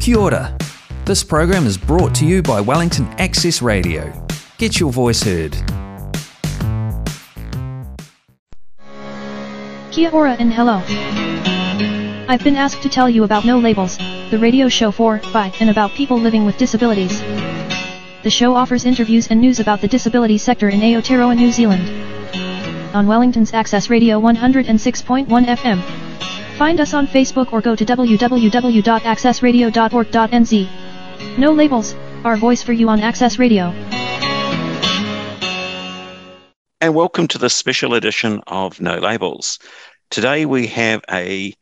Kia ora. This program is brought to you by Wellington Access Radio. Get your voice heard. Kia ora and hello. I've been asked to tell you about No Labels, the radio show for, by, and about people living with disabilities. The show offers interviews and news about the disability sector in Aotearoa, New Zealand. On Wellington's Access Radio 106.1 FM. Find us on Facebook or go to www.accessradio.org.nz. No labels, our voice for you on Access Radio. and welcome to this special edition of No Labels. Today we have a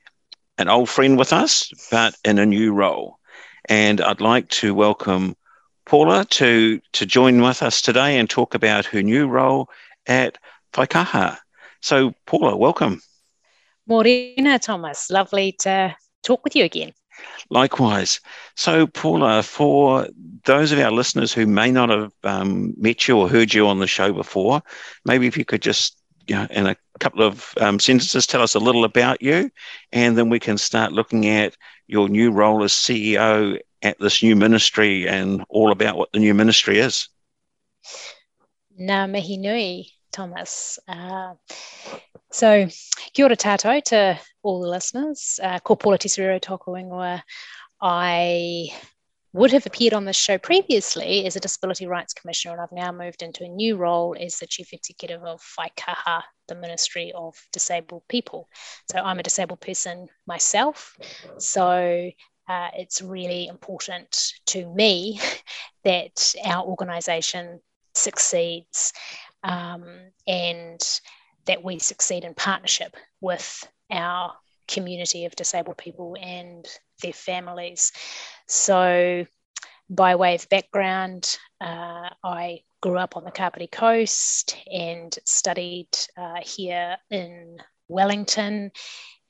an old friend with us, but in a new role, and I'd like to welcome Paula to to join with us today and talk about her new role at Whaikaha. So, Paula, welcome. Morena, Thomas. Lovely to talk with you again. Likewise. So, Paula, for those of our listeners who may not have um, met you or heard you on the show before, maybe if you could just, you know, in a couple of um, sentences, tell us a little about you, and then we can start looking at your new role as CEO at this new ministry and all about what the new ministry is. Ngā mihi nui, Thomas. Uh, so, kia ora tātou to all the listeners. Uh, ko Paula tōku ingoa. I would have appeared on this show previously as a Disability Rights Commissioner, and I've now moved into a new role as the Chief Executive of Whaikaha, the Ministry of Disabled People. So I'm a disabled person myself. So uh, it's really important to me that our organisation succeeds um, and that we succeed in partnership with our community of disabled people and their families. So, by way of background, uh, I grew up on the Kapiti Coast and studied uh, here in Wellington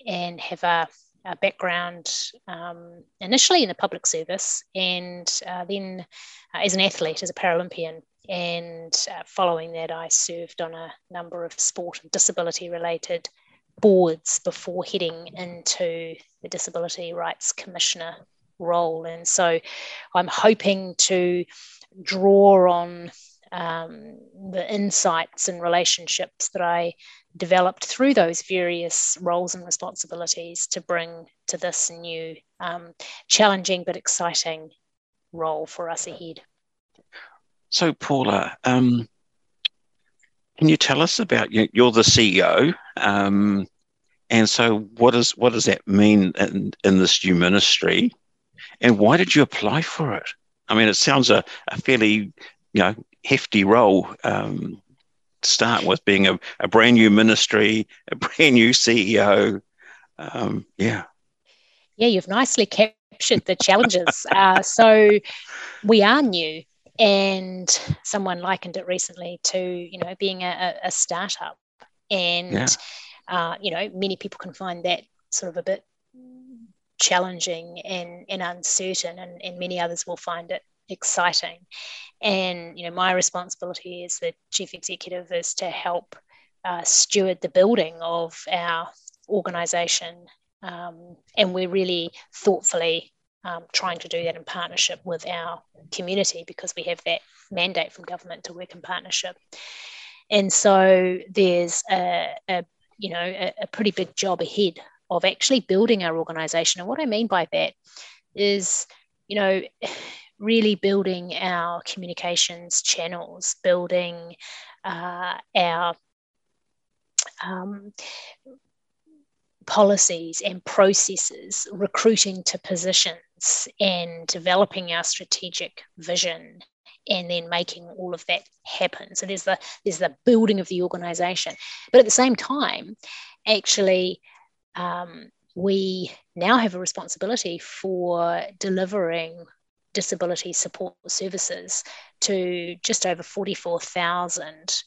and have a, a background um, initially in the public service and uh, then uh, as an athlete, as a Paralympian. And uh, following that, I served on a number of sport and disability related boards before heading into the Disability Rights Commissioner role. And so I'm hoping to draw on um, the insights and relationships that I developed through those various roles and responsibilities to bring to this new um, challenging but exciting role for us ahead. So, Paula, um, can you tell us about you? You're the CEO, um, and so what does what does that mean in, in this new ministry? And why did you apply for it? I mean, it sounds a, a fairly you know hefty role um, to start with, being a, a brand new ministry, a brand new CEO. Um, yeah. Yeah, you've nicely captured the challenges. uh, so we are new and someone likened it recently to you know being a, a startup and yeah. uh, you know many people can find that sort of a bit challenging and, and uncertain and, and many others will find it exciting and you know my responsibility as the chief executive is to help uh, steward the building of our organization um, and we're really thoughtfully um, trying to do that in partnership with our community because we have that mandate from government to work in partnership. And so there's a, a you know a, a pretty big job ahead of actually building our organisation. And what I mean by that is, you know, really building our communications channels, building uh, our um, policies and processes, recruiting to positions and developing our strategic vision and then making all of that happen. So there's the there's the building of the organization. But at the same time, actually um, we now have a responsibility for delivering disability support services to just over 44,000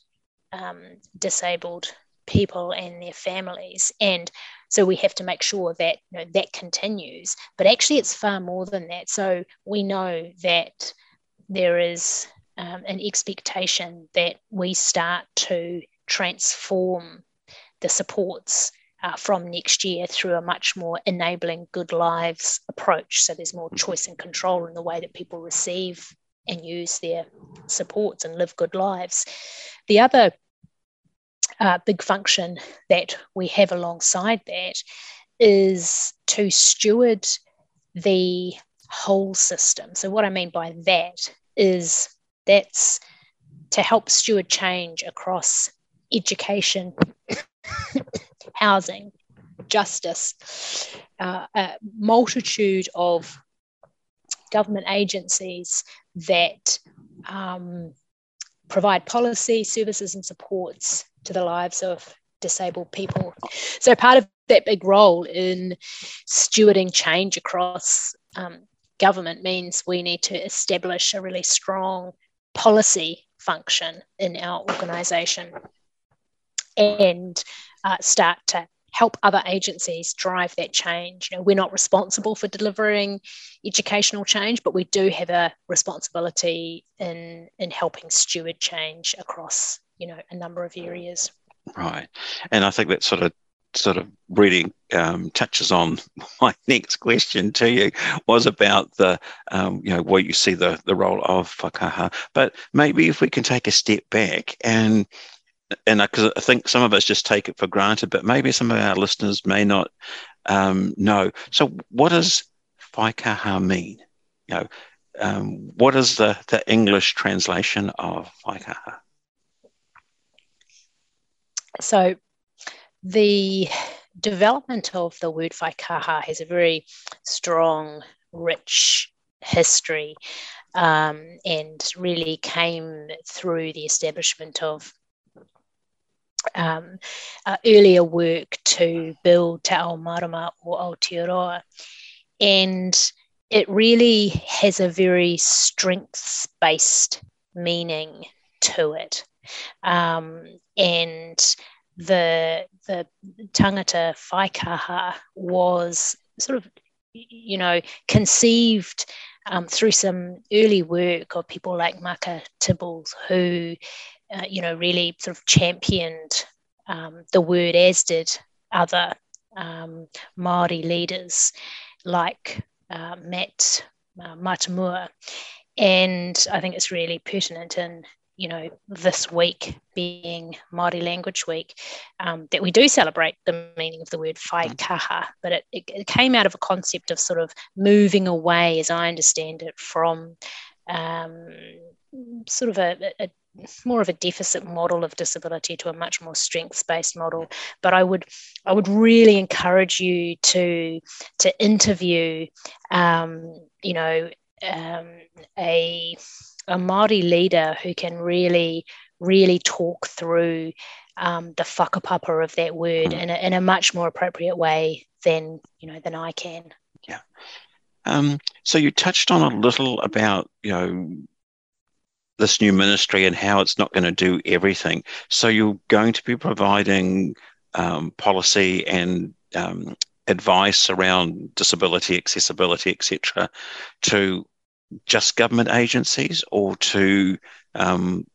um, disabled people and their families. And so we have to make sure that you know, that continues. But actually, it's far more than that. So we know that there is um, an expectation that we start to transform the supports uh, from next year through a much more enabling good lives approach. So there's more choice and control in the way that people receive and use their supports and live good lives. The other uh, big function that we have alongside that is to steward the whole system. So, what I mean by that is that's to help steward change across education, housing, justice, uh, a multitude of government agencies that um, provide policy, services, and supports to the lives of disabled people. So, part of that big role in stewarding change across um, government means we need to establish a really strong policy function in our organisation and uh, start to help other agencies drive that change. You know, we're not responsible for delivering educational change, but we do have a responsibility in in helping steward change across you know a number of areas. Right, and I think that sort of sort of really um, touches on my next question to you was about the um, you know where you see the the role of Whaikaha but maybe if we can take a step back and and because I think some of us just take it for granted but maybe some of our listeners may not um, know. So what does whaikaha mean? You know um, what is the the English translation of whaikaha so the development of the word whaikaha has a very strong, rich history um, and really came through the establishment of um, uh, earlier work to build Te Ao Marama or Aotearoa. And it really has a very strengths based meaning to it. Um, and the the tangata whaikaha was sort of you know conceived um, through some early work of people like Maka Tibbles who uh, you know really sort of championed um, the word as did other um, Maori leaders like uh, Matt uh, Matamua and I think it's really pertinent in you know, this week being Māori Language Week, um, that we do celebrate the meaning of the word whaikaha, but it, it, it, came out of a concept of sort of moving away, as I understand it, from um, sort of a, a, more of a deficit model of disability to a much more strengths-based model. But I would I would really encourage you to to interview, um, you know, um, a a Māori leader who can really, really talk through um, the whakapapa of that word mm. in, a, in a much more appropriate way than, you know, than I can. Yeah. Um, so you touched on a little about, you know, this new ministry and how it's not going to do everything. So you're going to be providing um, policy and um, advice around disability, accessibility, etc., to just government agencies or to um,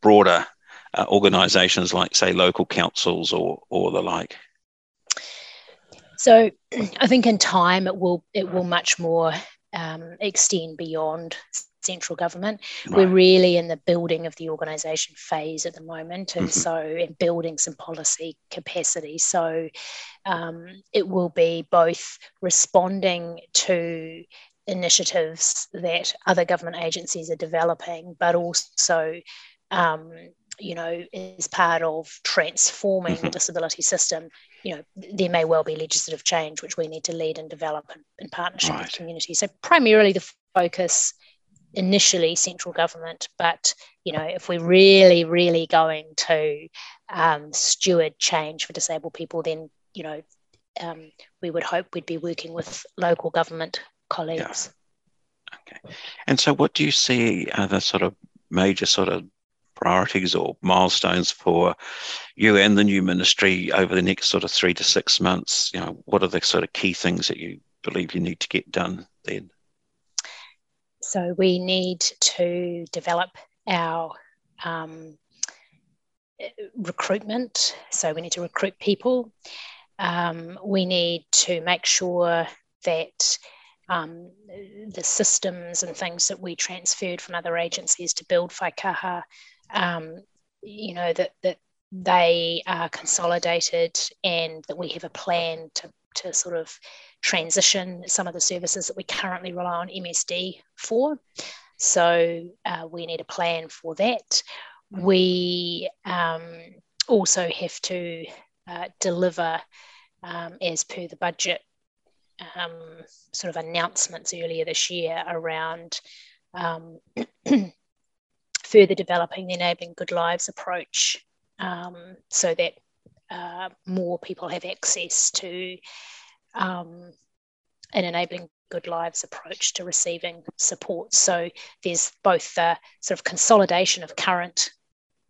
broader uh, organisations like, say, local councils or or the like? So, I think in time it will it will much more um, extend beyond central government. Right. We're really in the building of the organisation phase at the moment, and mm-hmm. so in building some policy capacity. So um, it will be both responding to initiatives that other government agencies are developing, but also, um, you know, as part of transforming the mm-hmm. disability system, you know, there may well be legislative change which we need to lead and develop in, in partnership right. with communities. So primarily the focus initially central government, but you know, if we're really, really going to um, steward change for disabled people, then you know, um, we would hope we'd be working with local government colleagues. Yeah. Okay. And so, what do you see are the sort of major sort of priorities or milestones for you and the new ministry over the next sort of three to six months? You know, what are the sort of key things that you believe you need to get done then? So we need to develop our um, recruitment. So we need to recruit people. Um, we need to make sure that um, the systems and things that we transferred from other agencies to build Whaikaha, um, you know, that, that they are consolidated and that we have a plan to, to sort of transition some of the services that we currently rely on MSD for. So uh, we need a plan for that. We um, also have to uh, deliver um, as per the budget um, sort of announcements earlier this year around um, further developing the enabling good lives approach um, so that uh, more people have access to um, an enabling good lives approach to receiving support. So there's both the sort of consolidation of current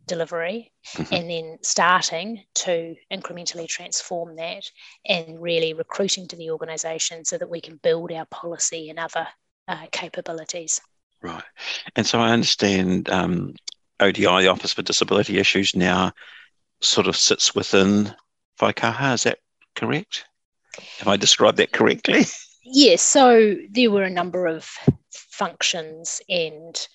delivery mm-hmm. and then starting to incrementally transform that and really recruiting to the organisation so that we can build our policy and other uh, capabilities. Right. And so I understand um, ODI, the Office for Disability Issues, now sort of sits within Whaikaha. Is that correct? Have I described that correctly? Yes. So there were a number of functions and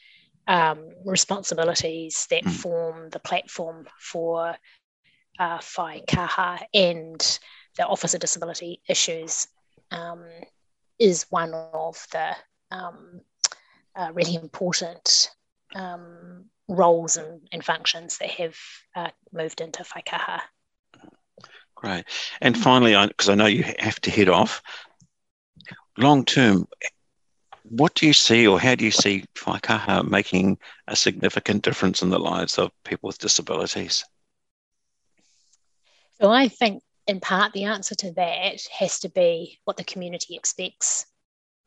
um, responsibilities that mm. form the platform for uh, Whaikaha and the Office of Disability Issues um, is one of the um, uh, really important um, roles and, and, functions that have uh, moved into Whaikaha. Great. And finally, because I, I know you have to head off, long term, what do you see or how do you see Whaikaha making a significant difference in the lives of people with disabilities? So I think in part the answer to that has to be what the community expects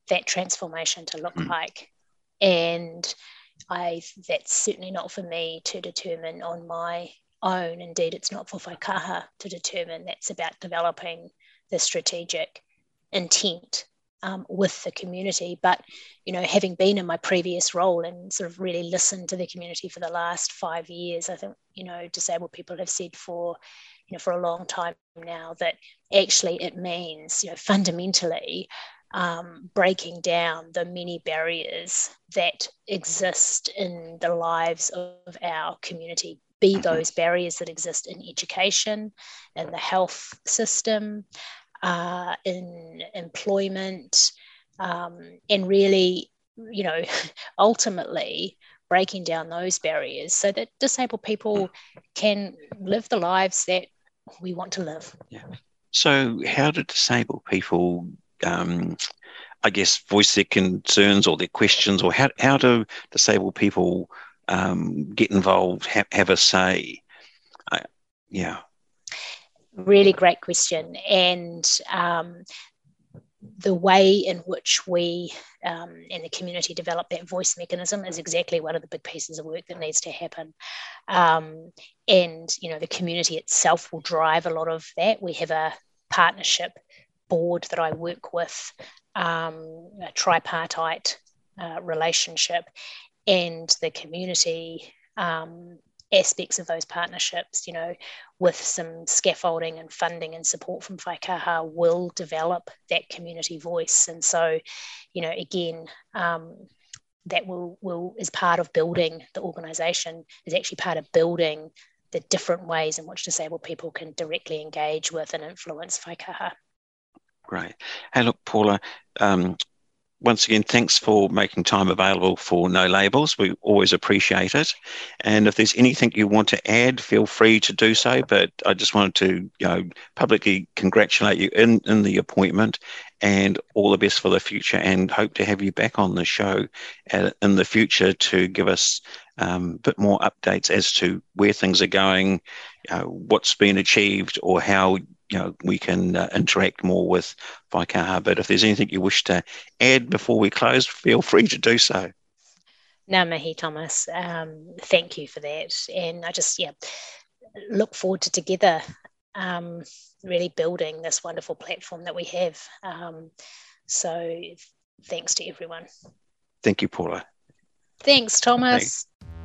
that transformation to look mm. like. And I that's certainly not for me to determine on my own. Indeed, it's not for Whaikaha to determine. That's about developing the strategic intent um, with the community. But you know, having been in my previous role and sort of really listened to the community for the last five years, I think you know disabled people have said for you know for a long time now that actually it means you know fundamentally um, breaking down the many barriers that exist in the lives of our community, be mm-hmm. those barriers that exist in education, in the health system, uh, in employment, um, and really, you know, ultimately breaking down those barriers so that disabled people can live the lives that we want to live. Yeah. So, how do disabled people, um, I guess, voice their concerns or their questions, or how, how do disabled people um, get involved, have, have a say? Yeah. Really great question. And um, the way in which we um, in the community develop that voice mechanism is exactly one of the big pieces of work that needs to happen. Um, and, you know, the community itself will drive a lot of that. We have a partnership board that I work with, um, a tripartite uh, relationship, and the community um, aspects of those partnerships, you know, with some scaffolding and funding and support from Whaikaha will develop that community voice. And so, you know, again, um, that will, will is part of building the organisation, is actually part of building the different ways in which disabled people can directly engage with and influence Whaikaha. Great. Hey, look, Paula, um, once again, thanks for making time available for No Labels. We always appreciate it. And if there's anything you want to add, feel free to do so. But I just wanted to, you know, publicly congratulate you in, in the appointment and all the best for the future and hope to have you back on the show in the future to give us um, a bit more updates as to where things are going, know, what's been achieved or how you know we can uh, interact more with Whaikaha. But if there's anything you wish to add before we close, feel free to do so. Ngā mihi, Thomas. Um, thank you for that. And I just, yeah, look forward to together um, really building this wonderful platform that we have. Um, so thanks to everyone. Thank you, Paula. Thanks, Thomas. Thanks.